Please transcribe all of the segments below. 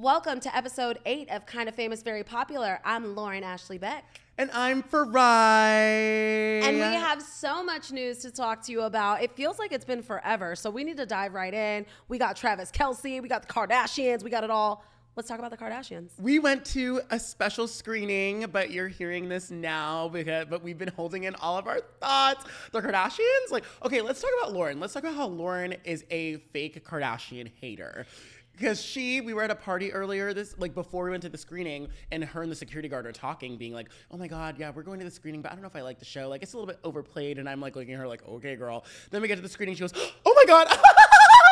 Welcome to episode eight of Kind of Famous, Very Popular. I'm Lauren Ashley Beck. And I'm Farai. And we have so much news to talk to you about. It feels like it's been forever. So we need to dive right in. We got Travis Kelce, we got the Kardashians, we got it all. Let's talk about the Kardashians. We went to a special screening, but you're hearing this now because but we've been holding in all of our thoughts. The Kardashians, like, okay, let's talk about Lauren. Let's talk about how Lauren is a fake Kardashian hater. Because she, we were at a party earlier this, like before we went to the screening, and her and the security guard are talking, being like, "Oh my god, yeah, we're going to the screening, but I don't know if I like the show. Like, it's a little bit overplayed." And I'm like looking at her like, "Okay, girl." Then we get to the screening, she goes, "Oh my god."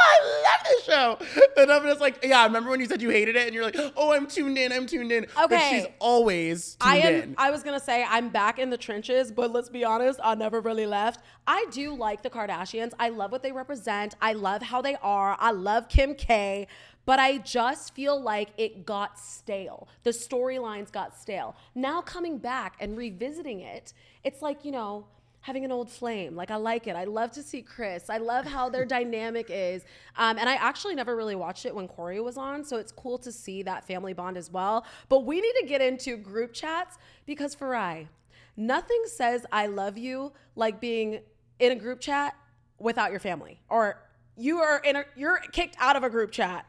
I love this show. And I'm just like, yeah, I remember when you said you hated it and you're like, oh, I'm tuned in, I'm tuned in. Okay. But she's always tuned I am, in. I was going to say, I'm back in the trenches, but let's be honest, I never really left. I do like the Kardashians. I love what they represent. I love how they are. I love Kim K. But I just feel like it got stale. The storylines got stale. Now coming back and revisiting it, it's like, you know, having an old flame. Like I like it. I love to see Kris. I love how their dynamic is. Um, and I actually never really watched it when Corey was on, so it's cool to see that family bond as well. But we need to get into group chats because Farai, nothing says I love you like being in a group chat without your family or you are in a you're kicked out of a group chat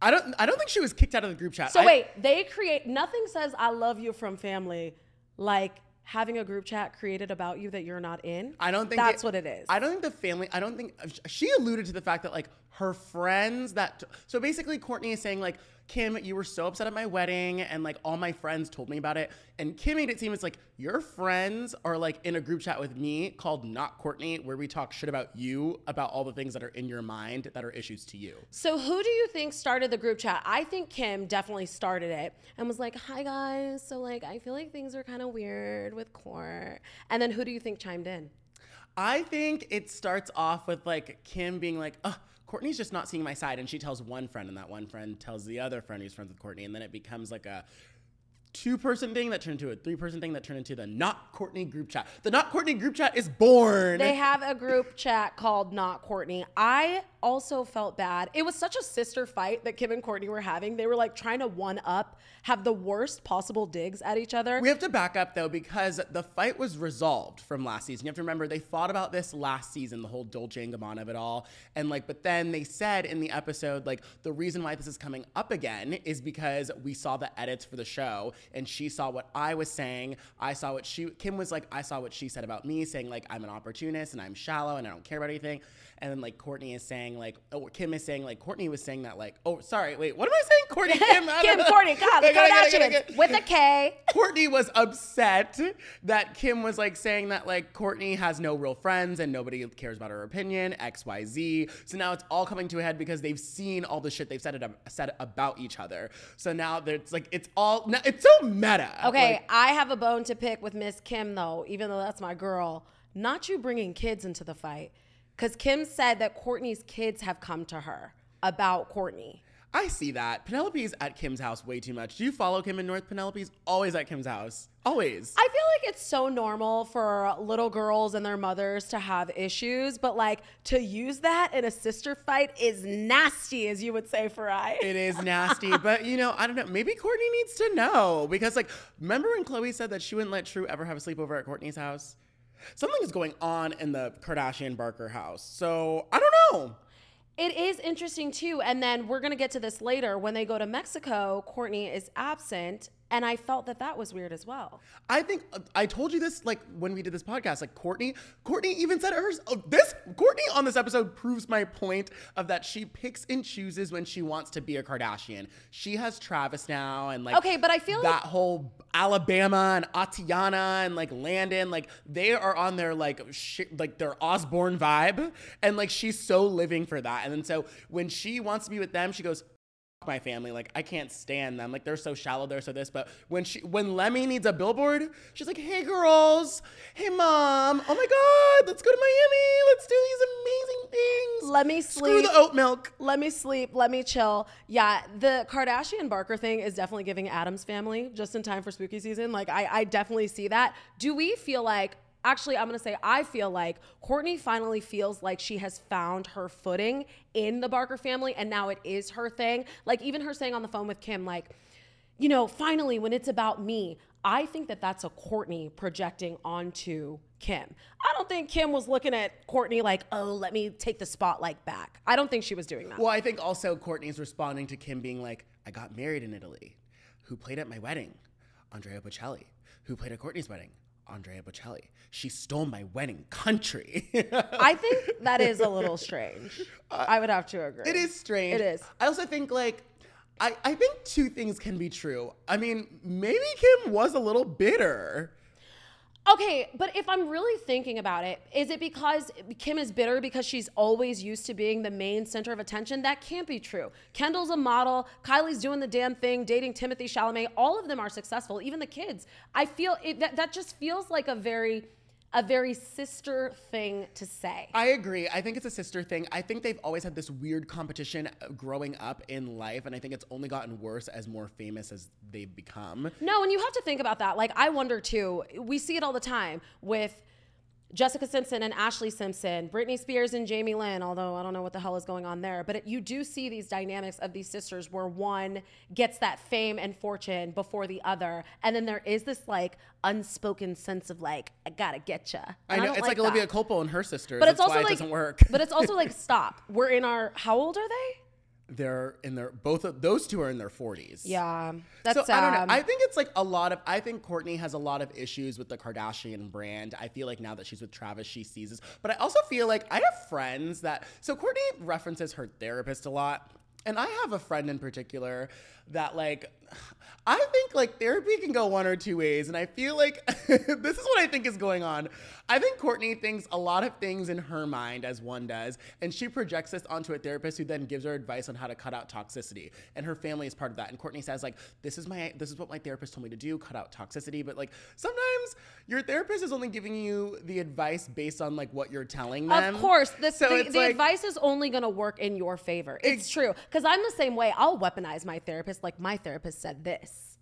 I don't. I don't think she was kicked out of the group chat. So I, wait, they create nothing says I love you from family like having a group chat created about you that you're not in. I don't think that's it, what it is. I don't think the family. I don't think she alluded to the fact that like her friends that. So basically, Kourtney is saying like Kim, you were so upset at my wedding, and like all my friends told me about it. And Kim made it seem it's like your friends are like in a group chat with me called Not Kourtney, where we talk shit about you, about all the things that are in your mind that are issues to you. So who do you think started the group chat? I think Kim definitely started it and was like, "Hi guys, so like I feel like things are kind of weird with court." And then who do you think chimed in? I think it starts off with like Kim being like, "Oh." Kourtney's just not seeing my side. And she tells one friend, and that one friend tells the other friend who's friends with Kourtney. And then it becomes like a two person thing that turned into a three person thing that turned into the Not Kourtney group chat. The Not Kourtney group chat is born. They have a group chat called Not Kourtney. I also felt bad. It was such a sister fight that Kim and Kourtney were having. They were like trying to one up, have the worst possible digs at each other. We have to back up though because the fight was resolved from last season. You have to remember they thought about this last season, the whole Dolce and Gabbana of it all, and like, but then they said in the episode like the reason why this is coming up again is because we saw the edits for the show and she saw what I was saying. I saw what she Kim was like. I saw what she said about me, saying like I'm an opportunist and I'm shallow and I don't care about anything. And then like Kourtney is saying like, oh, Kim is saying like Kourtney was saying that like, oh, sorry, wait, what am I saying? Kourtney, Kim, Kim, Kourtney, God, Kardashians with a K. Kourtney was upset that Kim was like saying that like Kourtney has no real friends and nobody cares about her opinion, X, Y, Z. So now it's all coming to a head because they've seen all the shit they've said it said about each other. So now it's like it's all it's so meta. Okay, like, I have a bone to pick with Miss Kim though, even though that's my girl. Not you bringing kids into the fight. Because Kim said that Kourtney's kids have come to her about Kourtney. I see that. Penelope's at Kim's house way too much. Do you follow Kim in North? Penelope's always at Kim's house. Always. I feel like it's so normal for little girls and their mothers to have issues, but like to use that in a sister fight is nasty, as you would say, Farai. It is nasty, but you know, I don't know. Maybe Kourtney needs to know because, like, remember when Khloe said that she wouldn't let True ever have a sleepover at Kourtney's house? Something is going on in the Kardashian Barker house. So I don't know. It is interesting too. And then we're going to get to this later. When they go to Mexico, Kourtney is absent and I felt that that was weird as well. I think I told you this like when we did this podcast. Like Kourtney, Kourtney even said hers. Oh, this Kourtney on this episode proves my point of that she picks and chooses when she wants to be a Kardashian. She has Travis now, and like okay, but I feel that like- whole Alabama and Atiana and like Landon, like they are on their like sh- like their Osbourne vibe, and like she's so living for that. And then so when she wants to be with them, she goes, my family. Like I can't stand them. Like they're so shallow, they're so this. But when she when Lemme needs a billboard, she's like, hey girls, hey mom, oh my god, let's go to Miami. Let's do these amazing things. Let me sleep. Screw the oat milk. Let me sleep. Let me chill. Yeah, the Kardashian Barker thing is definitely giving Addams family just in time for spooky season. Like I, I definitely see that. Do we feel like actually, I'm gonna say I feel like Kourtney finally feels like she has found her footing in the Barker family, and now it is her thing. Like even her saying on the phone with Kim, like, you know, finally when it's about me, I think that that's a Kourtney projecting onto Kim. I don't think Kim was looking at Kourtney like, oh, let me take the spotlight back. I don't think she was doing that. Well, I think also Kourtney's responding to Kim being like, I got married in Italy. Who played at my wedding? Andrea Bocelli. Who played at Kourtney's wedding? Andrea Bocelli. She stole my wedding country. I think that is a little strange. I would have to agree. It is strange. It is. I also think like I, I think two things can be true. I mean, maybe Kim was a little bitter. Okay, but if I'm really thinking about it, is it because Kim is bitter because she's always used to being the main center of attention? That can't be true. Kendall's a model. Kylie's doing the damn thing, dating Timothée Chalamet. All of them are successful, even the kids. I feel it, that that just feels like a very a very sister thing to say. I agree. I think it's a sister thing. I think they've always had this weird competition uh, growing up in life, and I think it's only gotten worse as more famous as they've become. No, and you have to think about that. Like, I wonder too, we see it all the time with Jessica Simpson and Ashlee Simpson, Britney Spears and Jamie Lynn, although I don't know what the hell is going on there. But it, you do see these dynamics of these sisters where one gets that fame and fortune before the other. And then there is this like unspoken sense of like, I gotta get ya. I know. it's like, that. Olivia Culpo and her sisters. But That's it's also why like, it doesn't work. but it's also like, stop. We're in our, how old are they? They're in their, both of those two are in their 40s. Yeah. That's so I don't know. I um, think it's like a lot of. I think Kourtney has a lot of issues with the Kardashian brand. I feel like now that she's with Travis, she sees this. But I also feel like I have friends that. So Kourtney references her therapist a lot, and I have a friend in particular that like. I think like therapy can go one or two ways, and I feel like this is what I think is going on. I think Kourtney thinks a lot of things in her mind, as one does, and she projects this onto a therapist who then gives her advice on how to cut out toxicity. And her family is part of that. And Kourtney says like, "This is my this is what my therapist told me to do, cut out toxicity." But like sometimes your therapist is only giving you the advice based on like what you're telling them. Of course, the, So the, the like- advice is only going to work in your favor. It's Ex- true because I'm the same way. I'll weaponize my therapist like my therapist said this,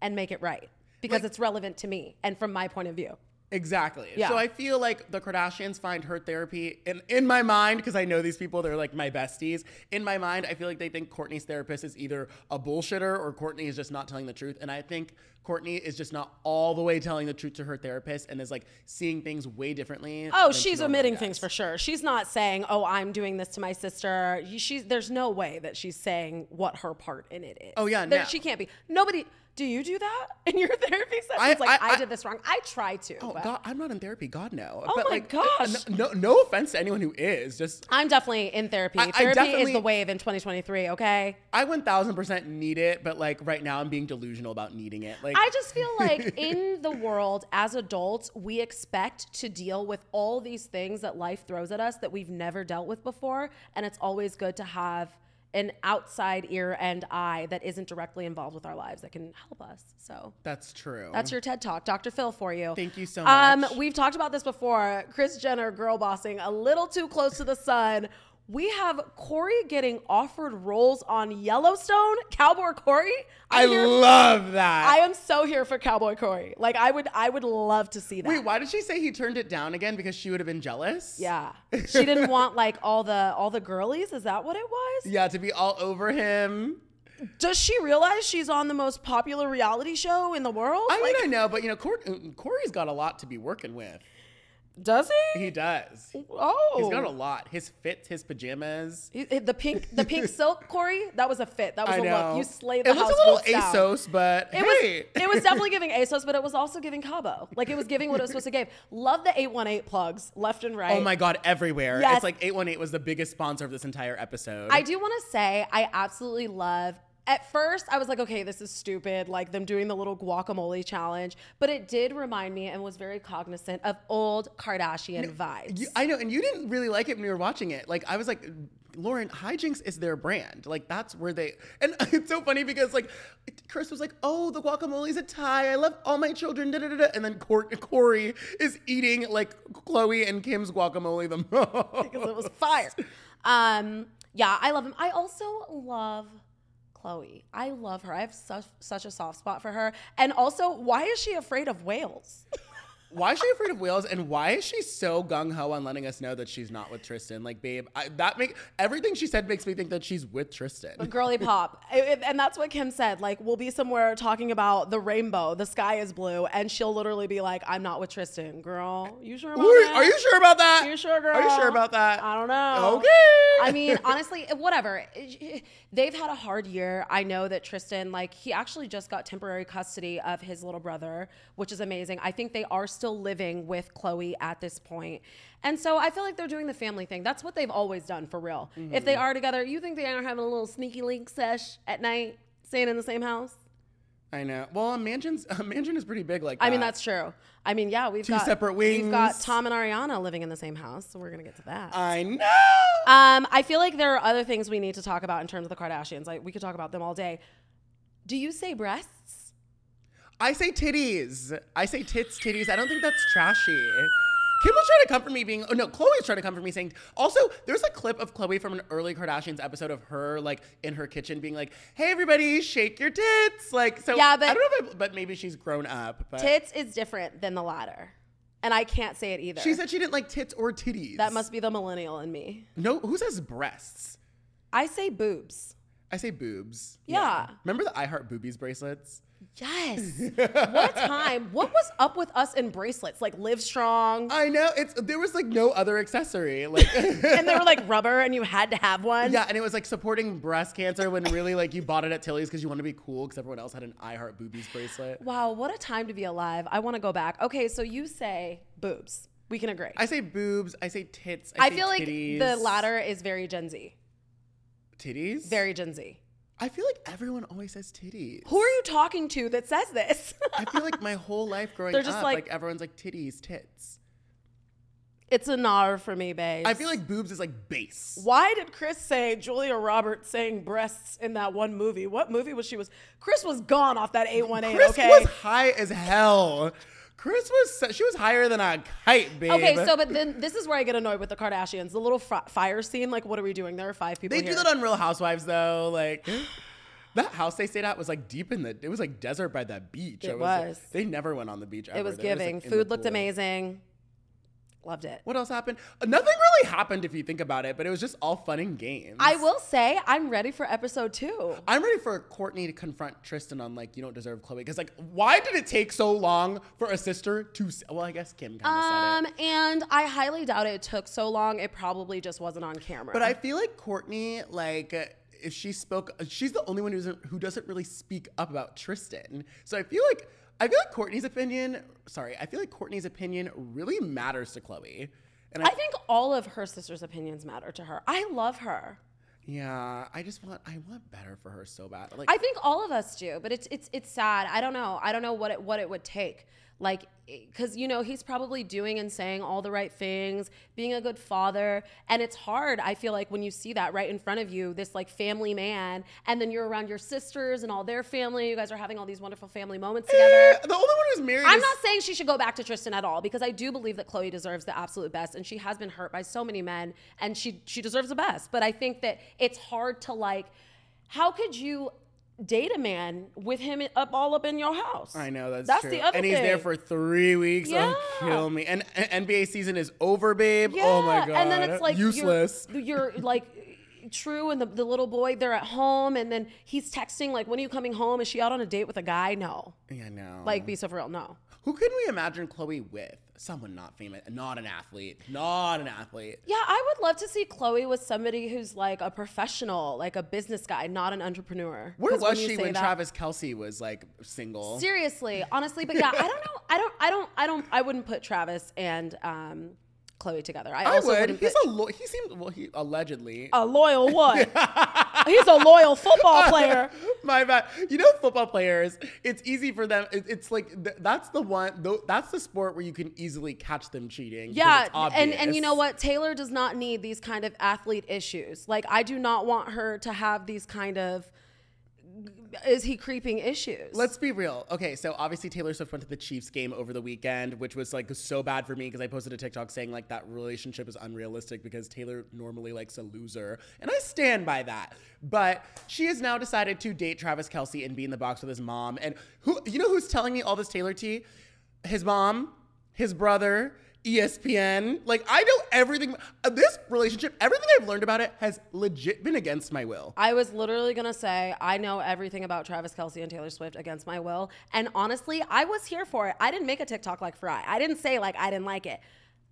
and make it right because it's relevant to me and from my point of view. Exactly. Yeah. So I feel like the Kardashians find her therapy in in my mind because I know these people. They're like my besties. In my mind, I feel like they think Kourtney's therapist is either a bullshitter or Kourtney is just not telling the truth. And I think Kourtney is just not all the way telling the truth to her therapist and is like seeing things way differently. Oh, she's omitting things for sure. She's not saying, "Oh, I'm doing this to my sister." She's there's no way that she's saying what her part in it is. Oh, yeah, There- no. she can't be. Nobody. Do you do that in your therapy sessions? I- like I, I- did this wrong. I try to. Oh but God, I'm not in therapy. God no. Oh my uh, gosh. No, no offense to anyone who is. Just I'm definitely in therapy. I therapy is the wave in 2023. Okay. I 1000 percent need it, but like right now I'm being delusional about needing it. Like I just feel like in the world as adults, we expect to deal with all these things that life throws at us that we've never dealt with before. And it's always good to have an outside ear and eye that isn't directly involved with our lives that can help us. So that's true. that's your TED Talk, Dr. Phil, for you. Thank you so Um, much. we've talked about this before. Kris Jenner girl bossing a little too close to the sun. We have Corey getting offered roles on Yellowstone. Cowboy Corey. I I'm love that. I am so here for Cowboy Corey. Like I would, I would love to see that. Wait, why did she say he turned it down again? Because she would have been jealous? Yeah, she didn't want like all the all the girlies. Is that what it was? Yeah, to be all over him. Does she realize she's on the most popular reality show in the world? I mean, like, I know, but you know, Cor- mm, Corey's got a lot to be working with. Does he? He does. oh, He's got a lot. His fits, his pajamas. He- the pink, the pink silk, Corey. That was a fit. That was I a know. look. You slayed the it house. looks a little boots down. ASOS, but It hey. was it was definitely giving ASOS, but it was also giving Cabo. Like it was giving what it was supposed to give. Love the 818 plugs left and right. Oh my god, everywhere. Yes. It's like 818 was the biggest sponsor of this entire episode. I do want to say I absolutely love. At first, I was like, okay, this is stupid, like them doing the little guacamole challenge. But it did remind me and was very cognizant of old Kardashian vibes. You- I know, and you didn't really like it when you were watching it. Like I was like, Lauren, hijinks is their brand. Like that's where they. And it's so funny because like Kris was like, "Oh, the guacamole's a tie. I love all my children." Da, da, da, da. And then Cor- Corey is eating like Khloe and Kim's guacamole the most. because it was fire. Um, yeah, I love him. I also love Khloe. I love her. I have such such a soft spot for her. And also, why is she afraid of whales? why is she afraid of whales and why is she so gung-ho on letting us know that she's not with tristan like babe I, that make everything she said makes me think that she's with tristan girly pop It- and that's what kim said like we'll be somewhere talking about the rainbow the sky is blue and she'll literally be like i'm not with tristan girl you sure about Are, that? are you sure about that you sure girl are you sure about that i don't know okay I mean, honestly, whatever. They've had a hard year. I know that Tristan, like, he actually just got temporary custody of his little brother, which is amazing. I think they are still living with Khloe at this point. And so I feel like they're doing the family thing. That's what they've always done for real. If they are together, you think they are having a little sneaky link sesh at night, staying in the same house? I know. Well, a mansion's a mansion is pretty big like that. I mean, that's true. I mean, yeah, we've Two got separate We've got. Tom and Ariana living in the same house, so we're gonna get to that. I know. Um, I feel like there are other things we need to talk about in terms of the Kardashians. Like we could talk about them all day. Do you say breasts? I say titties. I say tits, titties. I don't think that's trashy. Kim was trying to come for me being, oh no, Khloe's trying to come for me saying, also, there's a clip of Khloe from an early Kardashians episode of her, like, in her kitchen being like, hey, everybody, shake your tits. Like, so, Yeah, but- I don't know if I, but maybe she's grown up. But Tits is different than the latter, and I can't say it either. she said she didn't like tits or titties. that must be the millennial in me. No, who says breasts? I say boobs. I say boobs. Yeah. Remember the I Heart Boobies bracelets? Yes. what a time. What was up with us in bracelets? Like Live Strong. I know. It's there was like no other accessory. Like and they were like rubber and you had to have one. Yeah, and it was like supporting breast cancer when really like you bought it at Tilly's because you want to be cool because everyone else had an I Heart Boobies bracelet. Wow, what a time to be alive. I want to go back. Okay, so you say boobs. We can agree. I say boobs. I say tits. I, I say feel like the latter is very Gen Z. titties. Very Gen Z. I feel like everyone always says titties. Who are you talking to that says this? I feel like my whole life growing They're just up, like- like, everyone's like titties, tits. it's a nar for me, babe. I feel like boobs is like base. Why did Kris say Julia Roberts saying breasts in that one movie? What movie was she was? Kris was gone off that 818, Kris okay? was high as hell. Kris was she was higher than a kite, babe. Okay, so but then this is where I get annoyed with the Kardashians. The little fr- fire scene, like what are we doing? There are five people They here. do that on Real Housewives though. Like that house they stayed at was like deep in the. It was like desert by that beach. It like- was. they never went on the beach. Ever. it was They giving. like, Food looked pool. amazing. Loved it. What else happened? Nothing really happened if you think about it, but it was just all fun and games. I will say I'm ready for episode two. I'm ready for Kourtney to confront Tristan on like you don't deserve Khloe because like why did it take so long for a sister to? s- Well, I guess Kim kind of Um, said it. and I highly doubt it took so long. It probably just wasn't on camera. But I feel like Kourtney, like, if she spoke, she's the only one who doesn't, who doesn't really speak up about Tristan. So I feel like, I feel like Kourtney's opinion, sorry, I feel like Kourtney's opinion really matters to Khloe. And I, I think all of her sister's opinions matter to her. I love her. yeah, I just want, I want better for her so bad. Like, I think all of us do, but it's it's it's sad. I don't know. I don't know what it what it would take. Like cuz you know, he's probably doing and saying all the right things, being a good father, and it's hard. I feel like when you see that right in front of you, this like family man, and then you're around your sisters and all their family, you guys are having all these wonderful family moments together. Eh, the only one who's married I'm is, not saying she should go back to Tristan at all because I do believe that Khloe deserves the absolute best and she has been hurt by so many men and she she deserves the best. But I think that it's hard to like how could you date a man with him up all up in your house? I know that's, That's true. the other and he's there for three weeks. Yeah. Oh, kill me. And, and NBA season is over, babe. Yeah. Oh my god. And then it's like you're- useless. You're, like true and the, the little boy they're at home and then he's texting like when are you coming home? Is she out on a date with a guy? No. yeah, no. Like be so for real, no. Who can we imagine Khloe with? Someone not famous, not an athlete, not an athlete. Yeah, I would love to see Khloe with somebody who's like a professional, like a business guy, not an entrepreneur. Where was you she when that- Travis Kelce was like single? Seriously, honestly, but yeah, I don't know. I don't. I don't. I don't. I wouldn't put Travis and um, Khloe together. I, I also would. He's put a lo- he seemed well. He allegedly. a loyal what? He's a loyal football player. My bad. You know, football players. It's easy for them. it- it's like th- that's the one. Th- that's the sport where you can easily catch them cheating. Yeah, and and you know what? Taylor does not need these kind of athlete issues. Like I do not want her to have these kind of is he creeping issues. Let's be real. Okay, so obviously Taylor Swift went to the Chiefs game over the weekend, which was like so bad for me because I posted a TikTok saying like that relationship is unrealistic because Taylor normally likes a loser, and I stand by that. But she has now decided to date Travis Kelce and be in the box with his mom. And who, you know, who's telling me all this Taylor tea? His mom. his brother, ESPN. Like I know everything. uh, This relationship, everything I've learned about it has legit been against my will. I was literally gonna say I know everything about Travis Kelce and Taylor Swift against my will, and honestly, I was here for it. I didn't make a TikTok like Farai. I didn't say like I didn't like it.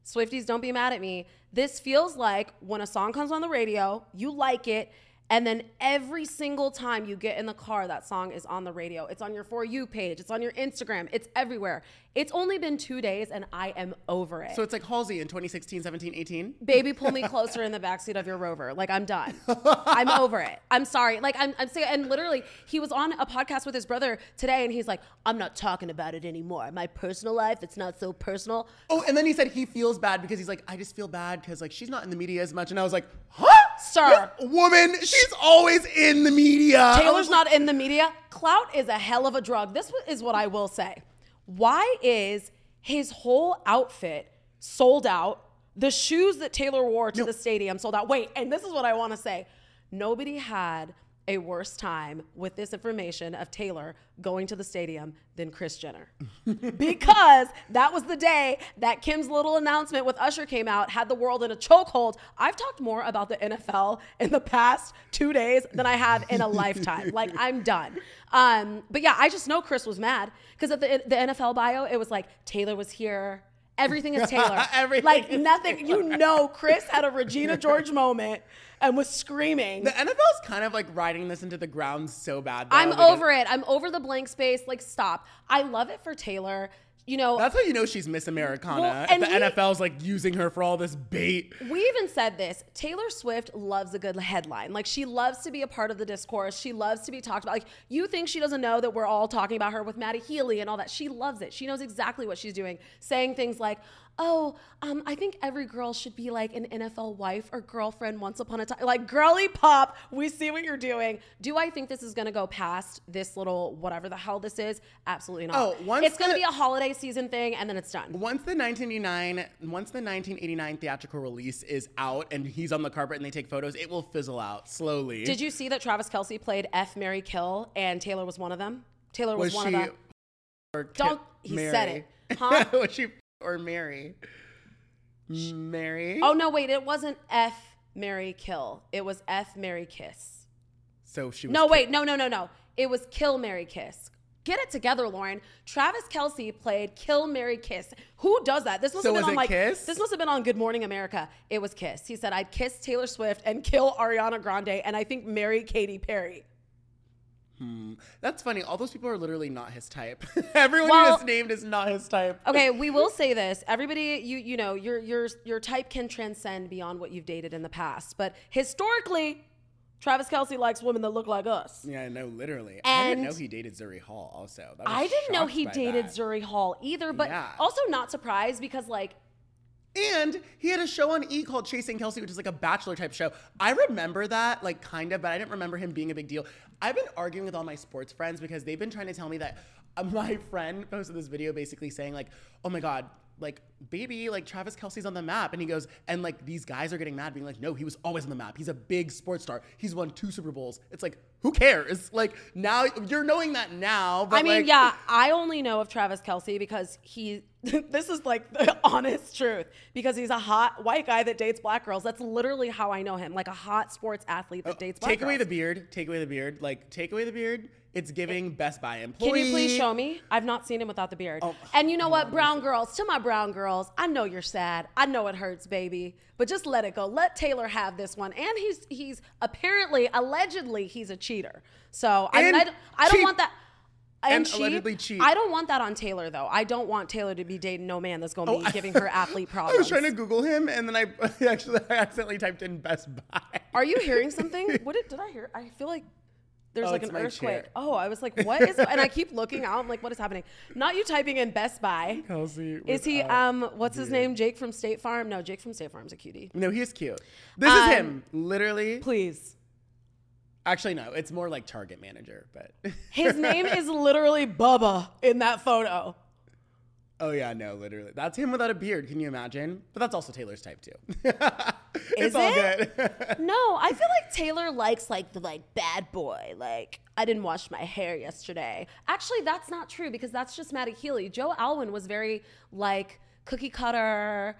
Swifties, don't be mad at me. This feels like when a song comes on the radio, you like it, and then every single time you get in the car, that song is on the radio. It's on your For You page, it's on your Instagram, it's everywhere. It's only been two days, and I am over it. So it's like Halsey in 2016, 17, 18. Baby, pull me closer in the backseat of your rover. Like I'm done. I'm over it. I'm sorry. Like I'm, I'm saying, and literally, he was on a podcast with his brother today, and he's like, "I'm not talking about it anymore. My personal life, it's not so personal." Oh, and then he said he feels bad because he's like, I just feel bad because like she's not in the media as much. And I was like, huh? Sir. This woman, she's always in the media. Taylor's not in the media. Clout is a hell of a drug. This is what I will say. Why is his whole outfit sold out? The shoes that Taylor wore to the stadium sold out. Wait, and this is what I want to say. Nobody had a worse time with this information of Taylor going to the stadium than Kris Jenner. because that was the day that Kim's little announcement with Usher came out, had the world in a chokehold. I've talked more about the NFL in the past two days than I have in a lifetime. Like, I'm done. Um, but yeah, I just know Kris was mad because at the, the NFL bio, it was like, Taylor was here. Everything is Taylor. Everything like is nothing. You know, Kris had a Regina George moment and was screaming. The NFL's kind of like riding this into the ground so bad. though, I'm because over it. I'm over the blank space. Like, stop. I love it for Taylor. You know, That's how you know she's Miss Americana. Well, and the we- NFL's like using her for all this bait. we even said this. Taylor Swift loves a good headline. Like, she loves to be a part of the discourse. She loves to be talked about. Like, you think she doesn't know that we're all talking about her with Matty Healy and all that. She loves it. She knows exactly what she's doing, saying things like, oh, um, I think every girl should be like an NFL wife or girlfriend once upon a time. Like, girly pop, we see what you're doing. Do I think this is going to go past this little whatever the hell this is? Absolutely not. Oh, once it's going to be a holiday season thing and then it's done. Once the 1989, once the 1989 theatrical release is out and he's on the carpet and they take photos, it will fizzle out slowly. Did you see that Travis Kelce played F Mary Kill and Taylor was one of them? Taylor was, was one of them. Don't- he Mary? said it. Huh? was she or Mary? Mary. Oh no, wait, it wasn't F Mary Kill. It was F Mary Kiss. so she was No, wait, no, no, no, no. It was Kill Mary Kiss. Get it together, Lauren. Travis Kelce played Kill Mary Kiss. Who does that? This must So have been on it like Kiss? this must have been on Good Morning America. It was Kiss. He said I'd kiss Taylor Swift and kill Ariana Grande and I think marry Katy Perry. Hmm. That's funny. All those people are literally not his type. Everyone Well- you just named is not his type. Okay, we will say this. Everybody, you you know, your your your type can transcend beyond what you've dated in the past. But historically, Travis Kelce likes women that look like us. Yeah, I know, literally. I didn't know he dated Zuri Hall also. I didn't know he dated that. Zuri Hall either, but Yeah. also not surprised because like And he had a show on E called Chasing Kelce, which is like a bachelor type show. I remember that, like kind of, but I didn't remember him being a big deal. I've been arguing with all my sports friends because they've been trying to tell me that uh, my friend posted this video basically saying like, "Oh my god." Like baby, like Travis Kelce's on the map, and he goes, and like these guys are getting mad, being like, no, he was always on the map. He's a big sports star. He's won two Super Bowls. It's like, who cares? Like now, you're knowing that now. But I mean, like, yeah, I only know of Travis Kelce because he this is like the honest truth because he's a hot white guy that dates black girls. That's literally how I know him, like a hot sports athlete that oh, dates black Oh, Take away the beard. Take away the beard. Like take away the beard. It's giving Best Buy employee. Can you please show me? I've not seen him without the beard. Oh, and you know what, brown girls, to my brown girls, I know you're sad. I know it hurts, baby. But just let it go. Let Taylor have this one. And he's he's apparently, allegedly, he's a cheater. So I, And I, I don't want that. And cheat. allegedly cheat. I don't want that on Taylor though. I don't want Taylor to be dating no man that's going to be Oh, giving her athlete problems. I was trying to Google him, and then I actually I accidentally typed in Best Buy. Are you hearing something? What did, did I hear? I feel like there's Oh, like an earthquake. chair. Oh, I was like, what is? and I keep looking out. I'm like, what is happening? Not you typing in Best Buy. Kelce. Is he um what's his name? Jake from State Farm? No, Jake from State Farm's a cutie. No, he's cute. This Um, is him, literally. Please. Actually, no, it's more like Target manager, but. His name is literally Bubba in that photo. Oh yeah, no, literally. That's him without a beard. Can you imagine? But that's also Taylor's type too. it's Is all it? good. No, I feel like Taylor likes like the like bad boy. Like I didn't wash my hair yesterday. Actually, that's not true because that's just Matty Healy. Joe Alwyn was very like cookie cutter.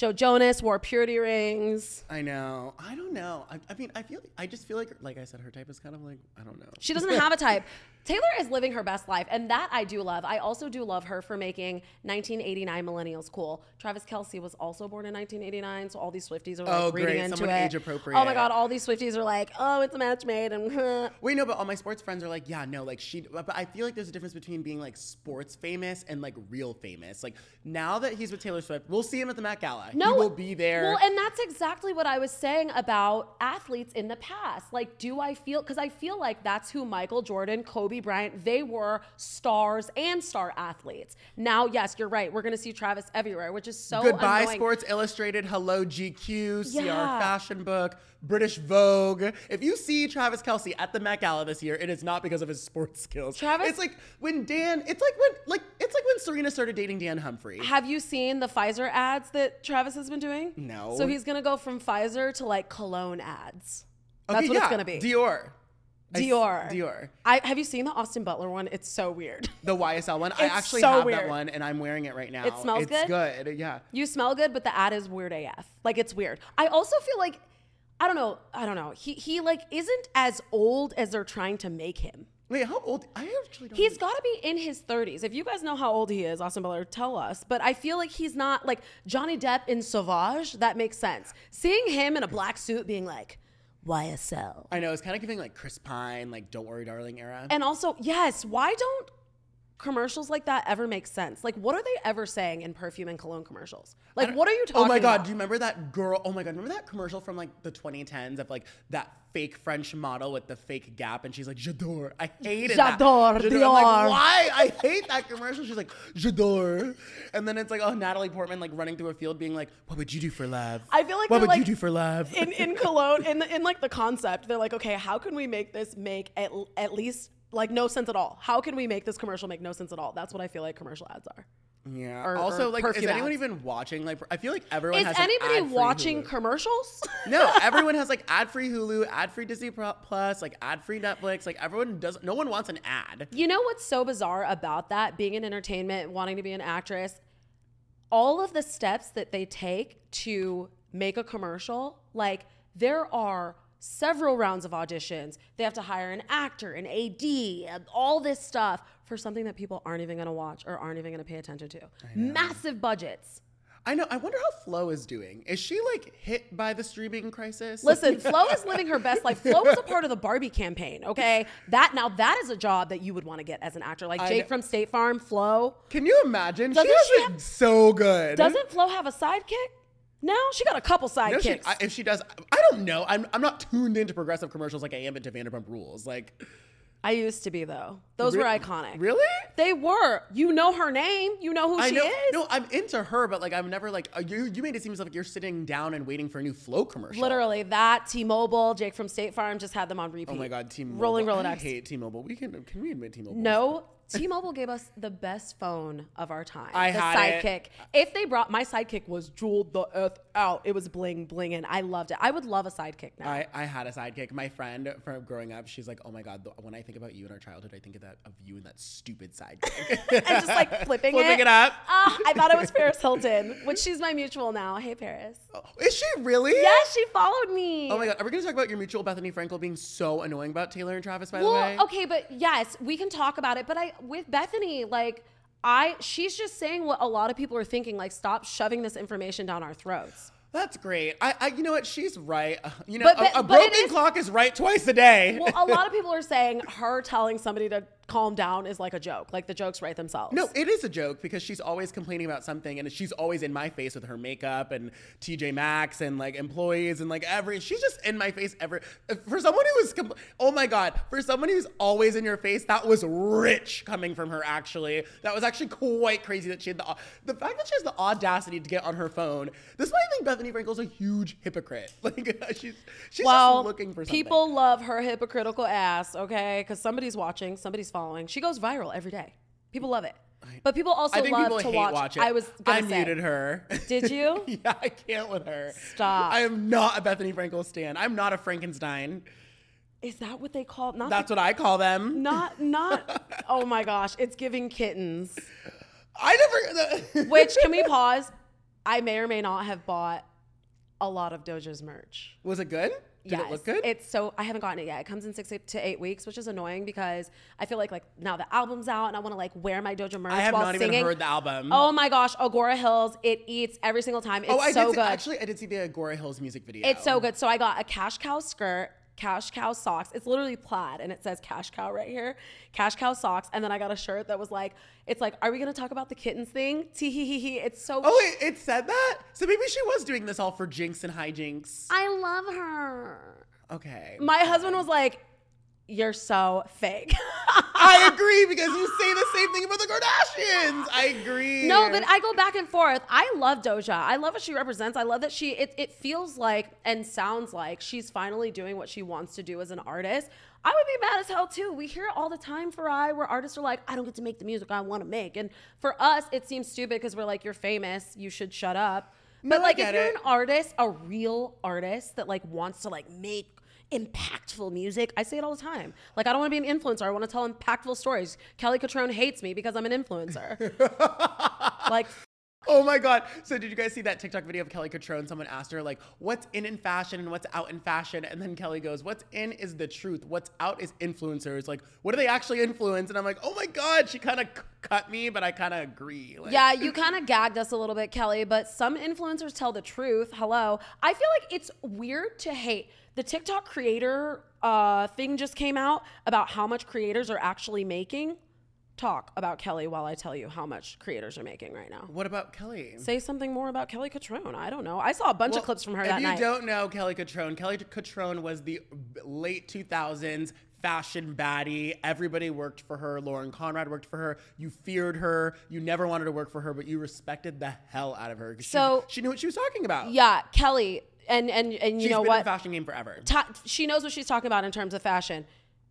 Joe Jonas wore purity rings. I know. I don't know. I, I mean, I feel. I just feel like, like I said, her type is kind of like I don't know. She doesn't have a type. Taylor is living her best life, and that I do love. I also do love her for making 1989 millennials cool. Travis Kelce was also born in 1989, so all these Swifties are like Oh, reading great. into Someone it. age appropriate. Oh my god, all these Swifties are like, oh, it's a match made, and Wait, no, but all my sports friends are like, yeah, no, like she. But I feel like there's a difference between being like sports famous and like real famous. Like now that he's with Taylor Swift, we'll see him at the Met Gala. No, he will be there. Well, and that's exactly what I was saying about athletes in the past. Like, do I feel because I feel like that's who Michael Jordan, Kobe Bryant, they were stars and star athletes. Now, yes, you're right. We're gonna see Travis everywhere, which is so Goodbye annoying. Sports Illustrated, Hello GQ, CR Yeah. Fashion Book, British Vogue. If you see Travis Kelce at the Met Gala this year, it is not because of his sports skills. Travis- it's like when Dan. It's like when like it's like when Serena started dating Dan Humphrey. Have you seen the Pfizer ads that Travis has been doing? No. So he's gonna go from Pfizer to like cologne ads. That's Okay, what yeah, it's gonna be. Dior. I s- Dior. Dior. I have you seen the Austin Butler one? It's so weird. The YSL one. I actually so have that one and I'm wearing it right now. It smells it's good? good. Yeah. You smell good, but the ad is weird AF. Like it's weird. I also feel like I don't know. I don't know. He he like isn't as old as they're trying to make him. Wait, how old? I actually don't. He's got to be in his 30s. If you guys know how old he is, Austin Butler, tell us. But I feel like he's not like Johnny Depp in Sauvage. That makes sense. Seeing him in a black suit being like YSL. I know it's kind of giving like Chris Pine, like "Don't Worry, Darling" era. And also, yes, why don't commercials like that ever make sense? Like, what are they ever saying in perfume and cologne commercials? Like, what are you talking Oh my god, about? do you remember that girl? Oh my god, remember that commercial from like the 2010s of like that fake French model with the fake gap and she's like, J'adore. I hated that. J'adore, I'm Dior. like, why? I hate that commercial. She's like, J'adore. And then it's like, oh, Natalie Portman like running through a field being like, what would you do for love? I feel like what would you do for love? in in cologne in in like the concept they're like okay how can we make this make at, at least like no sense at all how can we make this commercial make no sense at all that's what i feel like commercial ads are yeah. or- also, or like, is anyone ads. even watching? Like, I feel like everyone is has an anybody watching Hulu. commercials No, everyone has like ad-free Hulu, ad-free Disney Plus, like ad-free Netflix. Like everyone does. No one wants an ad. you know what's so bizarre about that being in entertainment wanting to be an actress all of the steps that they take to make a commercial like there are several rounds of auditions they have to hire an actor an ad all this stuff for something that people aren't even going to watch or aren't even going to pay attention to massive budgets I know. I wonder how Flo is doing. Is she like hit by the streaming crisis? Listen, Flo is living her best life. Flo was a part of the Barbie campaign, okay? That now that is a job that you would want to get as an actor. Like I Jake know. from State Farm, Flo. Can you imagine? Doesn't she has she have- so good. Doesn't Flo have a sidekick? No, she got a couple sidekicks. I, if she does, I don't know. I'm, I'm not tuned into progressive commercials like I am into Vanderpump Rules. Like, I used to be though. Those Re- were iconic. really? They were. You know her name. You know who I she know. is. No, I'm into her, but like, I'm never like uh, you. You made it seem as like you're sitting down and waiting for a new Flo commercial. Literally, that T-Mobile, Jake from State Farm just had them on repeat. Oh my God, T-Mobile. Rolling I Rolodex. hate T-Mobile. We can. Can we admit T-Mobile? No, T-Mobile gave us the best phone of our time. I the had it. sidekick. If they brought my sidekick was jeweled the earth out. It was bling blinging. I loved it. I would love a sidekick now. I, I had a sidekick. My friend from growing up, she's like, "Oh my god, the, when I think about you in our childhood, I think of that of you and that stupid sidekick." and just like flipping, it. Flipping it. it up. Ah, I thought it was Paris Hilton, which she's my mutual now. Hey Paris. Oh, Is she really? Yes, she followed me. Oh my god, are we gonna talk about your mutual Bethenny Frankel being so annoying about Taylor and Travis? By the way. Well, okay, but yes, we can talk about it. But I with Bethenny, like I she's just saying what a lot of people are thinking, like stop shoving this information down our throats. That's great. I, I, you know what? She's right. Uh, You know, But- a- but- a, it broken is- clock is right twice a day. Well, a lot of people are saying her telling somebody to calm down is like a joke. Like the jokes write themselves. no, it is a joke because she's always complaining about something, and she's always in my face with her makeup and TJ Maxx and like employees and like every. She's just in my face every. Uh, for someone who was, compl- oh my god, for someone who's always in your face, that was rich coming from her. Actually, that was actually quite crazy that she had the the fact that she has the audacity to get on her phone. This is why I think Bethenny Frankel's a huge hypocrite. Like uh, she's she's well, just looking for something. people love her hypocritical ass, okay? Because somebody's watching, somebody's following. She goes viral every day. People love it. But people also I think love people to hate watch. it. I was gonna I say, muted her. Did you? yeah, I can't with her. Stop. I am not a Bethenny Frankel stan. I'm not a Frankenstein. Is that what they call? Not That's what I call them. not not. oh my gosh, it's giving kittens. I never. Which can we pause? I may or may not have bought a lot of Doja's merch. was it good? Did yes, it look good? It's so I haven't gotten it yet. It comes in six to eight weeks, which is annoying because I feel like like now the album's out and I want to like wear my Doja merch I have while not singing. even heard the album. Oh my gosh, Agora Hills! It eats every single time. Oh, it's Oh, I so did see, good. actually. I did see the Agora Hills music video. It's so good. So I got a cash cow skirt, cash cow socks. It's literally plaid and it says cash cow right here. Cash cow socks. And then I got a shirt that was like, it's like, are we gonna talk about the kittens thing? Tee hee hee hee. It's so Oh wait, it said that. So maybe she was doing this all for Jinx and hijinks. I love her. Okay. My husband was like, You're so fake. I agree because you say the same thing about the Kardashians. I agree. No, but I go back and forth. I love Doja. I love what she represents. I love that she it, it feels like and sounds like she's finally doing what she wants to do as an artist. I would be mad as hell too. We hear it all the time for I where artists are like, I don't get to make the music I want to make. And for us, it seems stupid because we're like, you're famous, you should shut up. But No, like if you're it. an artist, a real artist that like wants to like make impactful music. I say it all the time. Like I don't want to be an influencer. I want to tell impactful stories. Kelly Cutrone hates me because I'm an influencer. like Oh my god! So did you guys see that TikTok video of Kelly Cutrone? Someone asked her like, "What's in in fashion and what's out in fashion?" And then Kelly goes, "What's in is the truth. What's out is influencers. Like, what do they actually influence?" And I'm like, "Oh my god!" She kind of cut me, but I kind of agree. Like, Yeah, you kind of gagged us a little bit, Kelly, but some influencers tell the truth. Hello. I feel like it's weird to hate. The TikTok creator uh, thing just came out about how much creators are actually making. Talk about Kelly while I tell you how much creators are making right now. What about Kelly? Say something more about Kelly Cutrone. I don't know. I saw a bunch Well, of clips from her if that you night. don't know Kelly Cutrone, Kelly Cutrone was the late 2000s fashion baddie. Everybody worked for her. Lauren Conrad worked for her. You feared her. You never wanted to work for her, but you respected the hell out of her. 'cause she- So- she, knew what she was talking about. yeah, Kelly, and and and you She's know been what? in the fashion game forever. ta- she knows what she's talking about in terms of fashion.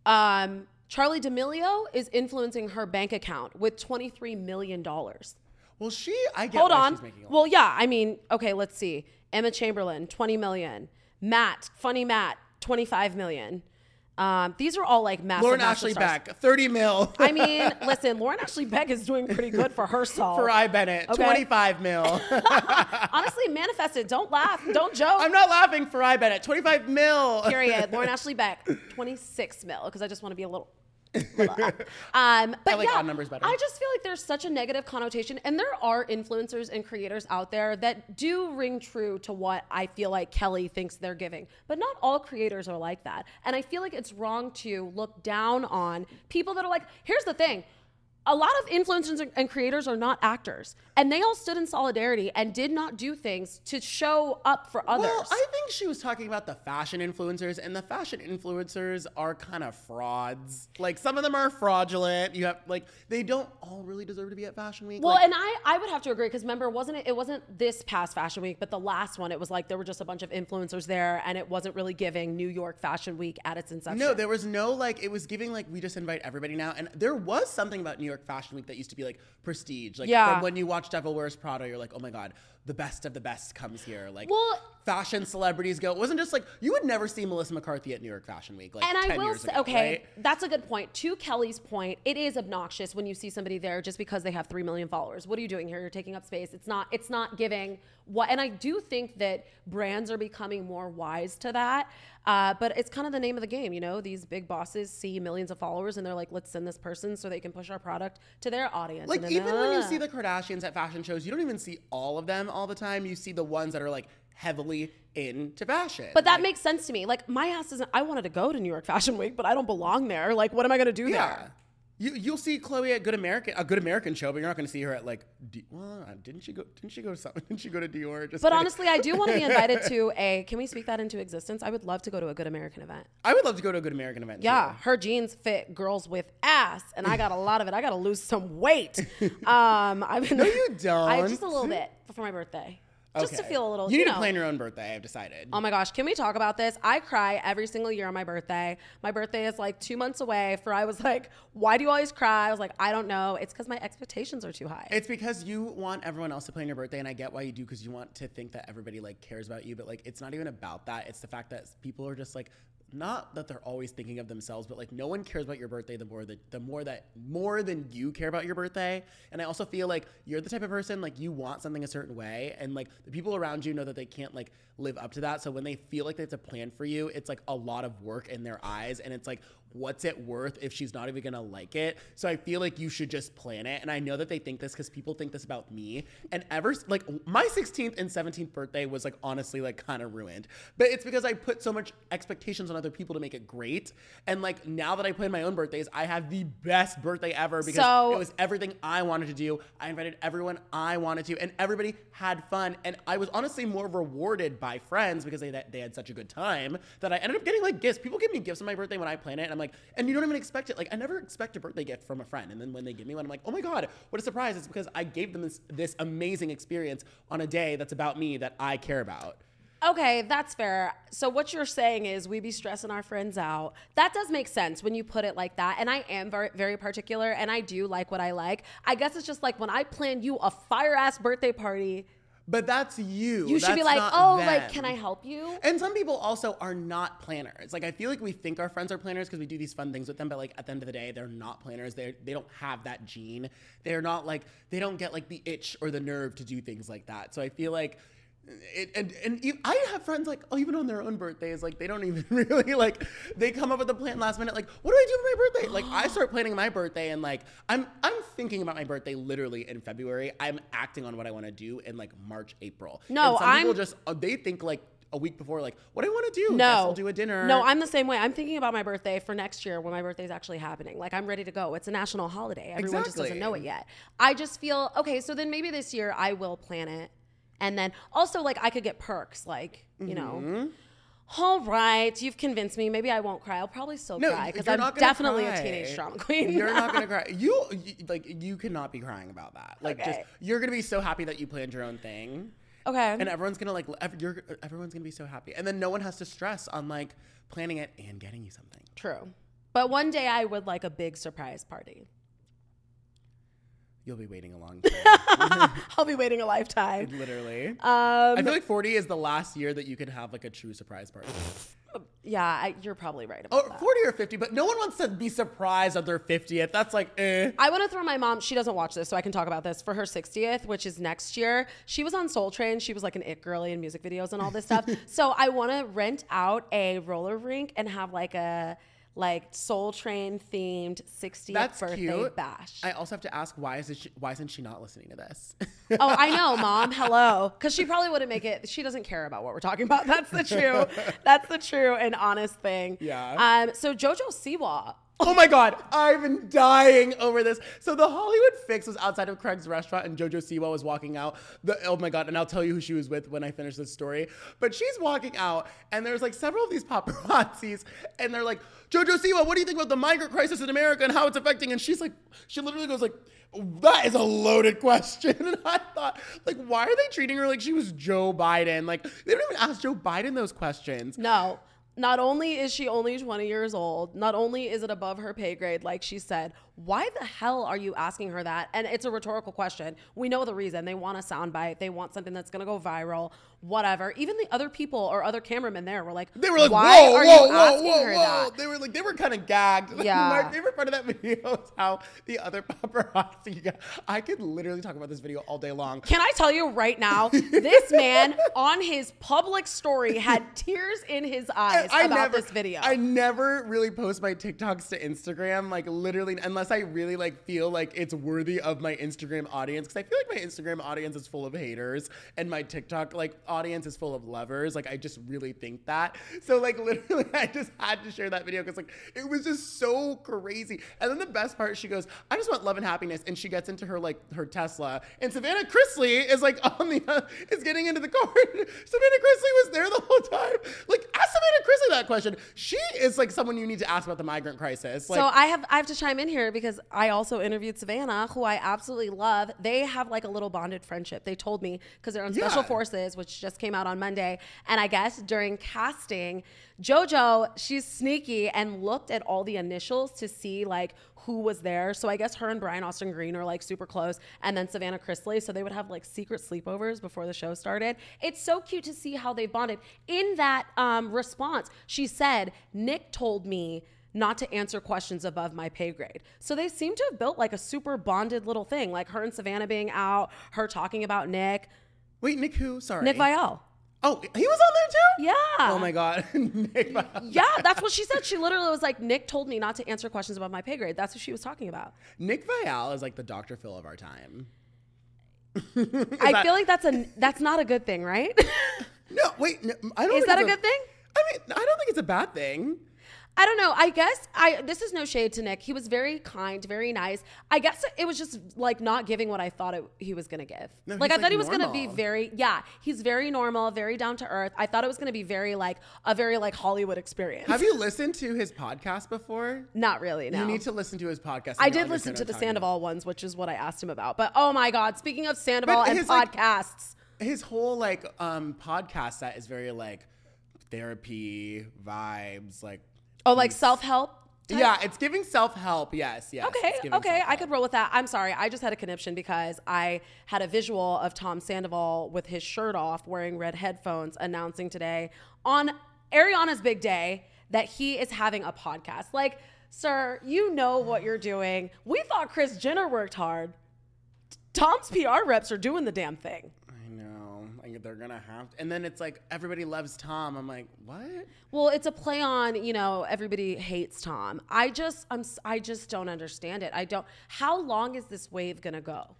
Um, Charlie D'Amelio is influencing her bank account with $23 million. Well, she, I get Hold why on. she's making a lot. Well, yeah, I mean, okay, let's see. Emma Chamberlain, 20 million. Matt, funny Matt, 25 million. Um, these are all like massive. Lauren Ashley stars. Beck, 30 mil. I mean, listen, Lauren Ashley Beck is doing pretty good for herself. Farai Bennett, Okay. 25 mil. Honestly, manifest it. Don't laugh. Don't joke. I'm not laughing, Farai Bennett, 25 mil. Period. Lauren Ashley Beck, 26 mil, because I just want to be a little. um, but I like yeah, odd numbers better. I just feel like there's such a negative connotation, and there are influencers and creators out there that do ring true to what I feel like Kelly thinks they're giving. But not all creators are like that, and I feel like it's wrong to look down on people that are like. Here's the thing. A lot of influencers and creators are not actors, and they all stood in solidarity and did not do things to show up for others. Well, I think she was talking about the fashion influencers, and the fashion influencers are kind of frauds. Like some of them are fraudulent. You have like they don't all really deserve to be at Fashion Week. Well, Like, and I, I would have to agree because remember, wasn't it? It wasn't this past Fashion Week, but the last one. It was like there were just a bunch of influencers there, and it wasn't really giving New York Fashion Week at its inception. no, there was no like it was giving like we just invite everybody now, and there was something about New York Fashion Week that used to be like prestige. Like Yeah. from when you watch Devil Wears Prada, you're like, oh my god, the best of the best comes here. Like Well- fashion celebrities go. It wasn't just like you would never see Melissa McCarthy at New York Fashion Week. Like and I will say, ago, okay, right? that's a good point. To Kelly's point, it is obnoxious when you see somebody there just because they have three million followers. What are you doing here? You're taking up space. It's not. It's not giving what. And I do think that brands are becoming more wise to that. Uh, but it's kind of the name of the game, you know. These big bosses see millions of followers and they're like, "Let's send this person so they can push our product to their audience." Like even when you see the Kardashians at fashion shows, you don't even see all of them all the time. You see the ones that are like heavily into fashion. But that Like, makes sense to me. Like my ass isn't. I wanted to go to New York Fashion Week, but I don't belong there. Like, what am I gonna do yeah. there? You you'll see Khloe at Good American a Good American show, but you're not going to see her at like. D- well, uh, didn't she go? Didn't she go to something? Didn't she go to Dior? Just But honestly, I do want to be invited to a. Can we speak that into existence? I would love to go to a Good American event. I would love to go to a Good American event. Yeah, too. her jeans fit girls with ass, and I got a lot of it. I got to lose some weight. Um, I've been. No, you don't. I just a little bit for my birthday, just to feel a little. You You, need know. to plan your own birthday. I've decided. Oh my gosh, can we talk about this? I cry every single year on my birthday. My birthday is like two months away. For I was like, why do you always cry? I was like, I don't know. It's because my expectations are too high. It's because you want everyone else to plan your birthday, and I get why you do because you want to think that everybody like cares about you. But like, it's not even about that. It's the fact that people are just like not that they're always thinking of themselves, but like no one cares about your birthday the more that the more that more than you care about your birthday. And I also feel like you're the type of person like you want something a certain way, and like the people around you know that they can't like live up to that. So when they feel like they have to plan for you, it's like a lot of work in their eyes, and it's like what's it worth if she's not even gonna like it? So I feel like you should just plan it. And I know that they think this because people think this about me. And ever like my 16th and 17th birthday was like honestly like kind of ruined. But it's because I put so much expectations on other people to make it great. And like now that I plan my own birthdays, I have the best birthday ever because So- it was everything I wanted to do. I invited everyone I wanted to, and everybody had fun. And I was honestly more rewarded by friends because they they had such a good time that I ended up getting like gifts. People give me gifts on my birthday when I plan it, and I'm like, and you don't even expect it. Like I never expect a birthday gift from a friend, and then when they give me one, I'm like, oh my god, what a surprise! It's because I gave them this this amazing experience on a day that's about me that I care about. Okay, that's fair. So what you're saying is we be stressing our friends out. That does make sense when you put it like that. And I am very very particular and I do like what I like. I guess it's just like when I plan you a fire ass birthday party, But that's you. you should be like, "Oh, them. like can I help you?" And some people also are not planners. Like I feel like we think our friends are planners because we do these fun things with them, but like at the end of the day, they're not planners. They they don't have that gene. They're not like they don't get like the itch or the nerve to do things like that. So I feel like. It, and and I have friends like oh even on their own birthdays like they don't even really like they come up with a plan last minute like what do I do for my birthday like I start planning my birthday and like I'm I'm thinking about my birthday literally in February I'm acting on what I want to do in like March April No, and some I'm- just uh, they think like a week before, like, what do I want to do? Guess No, I'll do a dinner. No, I'm the same way. I'm thinking about my birthday for next year when my birthday's actually happening. Like I'm ready to go. It's a national holiday. Everyone just doesn't know it yet. I just feel okay. So then maybe this year I will plan it, and then also like I could get perks, like you Mm-hmm. know. All right, you've convinced me. Maybe I won't cry. I'll probably still no, cry because I'm definitely cry. a teenage drama queen. You're not gonna cry. You, you like you cannot be crying about that. Like, just you're gonna be so happy that you planned your own thing, okay. and everyone's gonna like ev- you're, everyone's gonna be so happy, and then no one has to stress on like planning it and getting you something. True. But one day I would like a big surprise party. You'll be waiting a long time, I'll be waiting a lifetime. literally. Um, I feel like 40 is the last year that you can have like a true surprise party. yeah, I, you're probably right about Or that. 40 or 50, but no one wants to be surprised at their 50th. That's like, eh. I want to throw my mom. She doesn't watch this, so I can talk about this for her 60th, which is next year. She was on Soul Train. She was like an it girly in music videos and all this stuff. so I want to rent out a roller rink and have like a like Soul Train themed 60th That's birthday cute. bash. I also have to ask why is it she, why isn't she not listening to this? oh, I know, mom. Hello, because she probably wouldn't make it. She doesn't care about what we're talking about. That's the true. that's the true and honest thing. Yeah. Um. So JoJo Siwa. oh my god, I've been dying over this. So the Hollywood Fix was outside of Craig's restaurant, and JoJo Siwa was walking out. The oh my god, and I'll tell you who she was with when I finish this story. But she's walking out, and there's like several of these paparazzis, and they're like, JoJo Siwa, what do you think about the migrant crisis in America and how it's affecting? And she's like, she literally goes like. That is a loaded question. And I thought, like, why are they treating her like she was Joe Biden? Like, they don't even ask Joe Biden those questions. No. Not only is she only 20 years old, not only is it above her pay grade, like she said, why the hell are you asking her that? And it's a rhetorical question. We know the reason. They want a soundbite. They want something that's going to go viral, whatever. Even the other people or other cameramen there were like, They were like, why whoa, are whoa, you whoa, asking whoa, her whoa. that? They were like, they were kind of gagged. Like, Yeah. My favorite part of that video is how the other paparazzi. Got, I could literally talk about this video all day long. Can I tell you right now, this man on his public story had tears in his eyes about never, this video. I never really post my TikToks to Instagram, like literally, unless I really like feel like it's worthy of my Instagram audience. Because I feel like my Instagram audience is full of haters, and my TikTok like audience is full of lovers. Like I just really think that. So like literally, I just had to share that video because like it was just so crazy. And then the best part, she goes, "I just want love and happiness," and she gets into her like her Tesla, and Savannah Chrisley is like on the uh, is getting into the car. Savannah Chrisley was there the whole time. Like ask Savannah Chrisley that question. She is like someone you need to ask about the migrant crisis. Like so I have I have to chime in here because I also interviewed Savannah, who I absolutely love. They have like a little bonded friendship. They told me because they're on Special Forces, which just came out on Monday. And I guess during casting, JoJo, she's sneaky and looked at all the initials to see like who was there. So I guess her and Brian Austin Green are like super close. And then Savannah Chrisley. So they would have like secret sleepovers before the show started. It's so cute to see how they bonded. In that um, response, she said, Nick told me not to answer questions above my pay grade. So they seem to have built like a super bonded little thing, like her and Savannah being out, her talking about Nick, Wait, Nick who? Sorry. Nick Viall. Oh, he was on there too? Yeah. Oh my god. Nick Viall. Yeah, that's what she said. She literally was like, Nick told me not to answer questions above my pay grade. That's what she was talking about. Nick Viall is like the Dr. Phil of our time. I that- feel like that's a that's not a good thing, right? No, wait. No, I don't Is that a good thing? I mean, I don't think it's a bad thing. I don't know. I guess I this is no shade to Nick. He was very kind, very nice. I guess it was just like not giving what I thought it, he was gonna give. No, like I thought like, he was gonna be very yeah. He's very normal, very down to earth. I thought it was gonna be very like a very like Hollywood experience. Have you listened to his podcast before? Not really. No. You need to listen to his podcast. I did listen to the what about. Sandoval ones, which is what I asked him about. But oh my god, speaking of Sandoval and his, like- podcasts. His whole like um podcast set is very like therapy vibes, like oh, like self help. yeah, it's giving self help. Yes, yes. Okay, okay, I self-help. could roll with that. I'm sorry, I just had a conniption because I had a visual of Tom Sandoval with his shirt off, wearing red headphones, announcing today on Ariana's big day that he is having a podcast. Like, sir, you know what you're doing. We thought Kris Jenner worked hard. Tom's PR reps are doing the damn thing. I know. Like they're gonna have, to. and then it's like everybody loves Tom. I'm like, what? Well, it's a play on, you know, everybody hates Tom. I just, I'm, I just don't understand it. I don't. How long is this wave gonna go?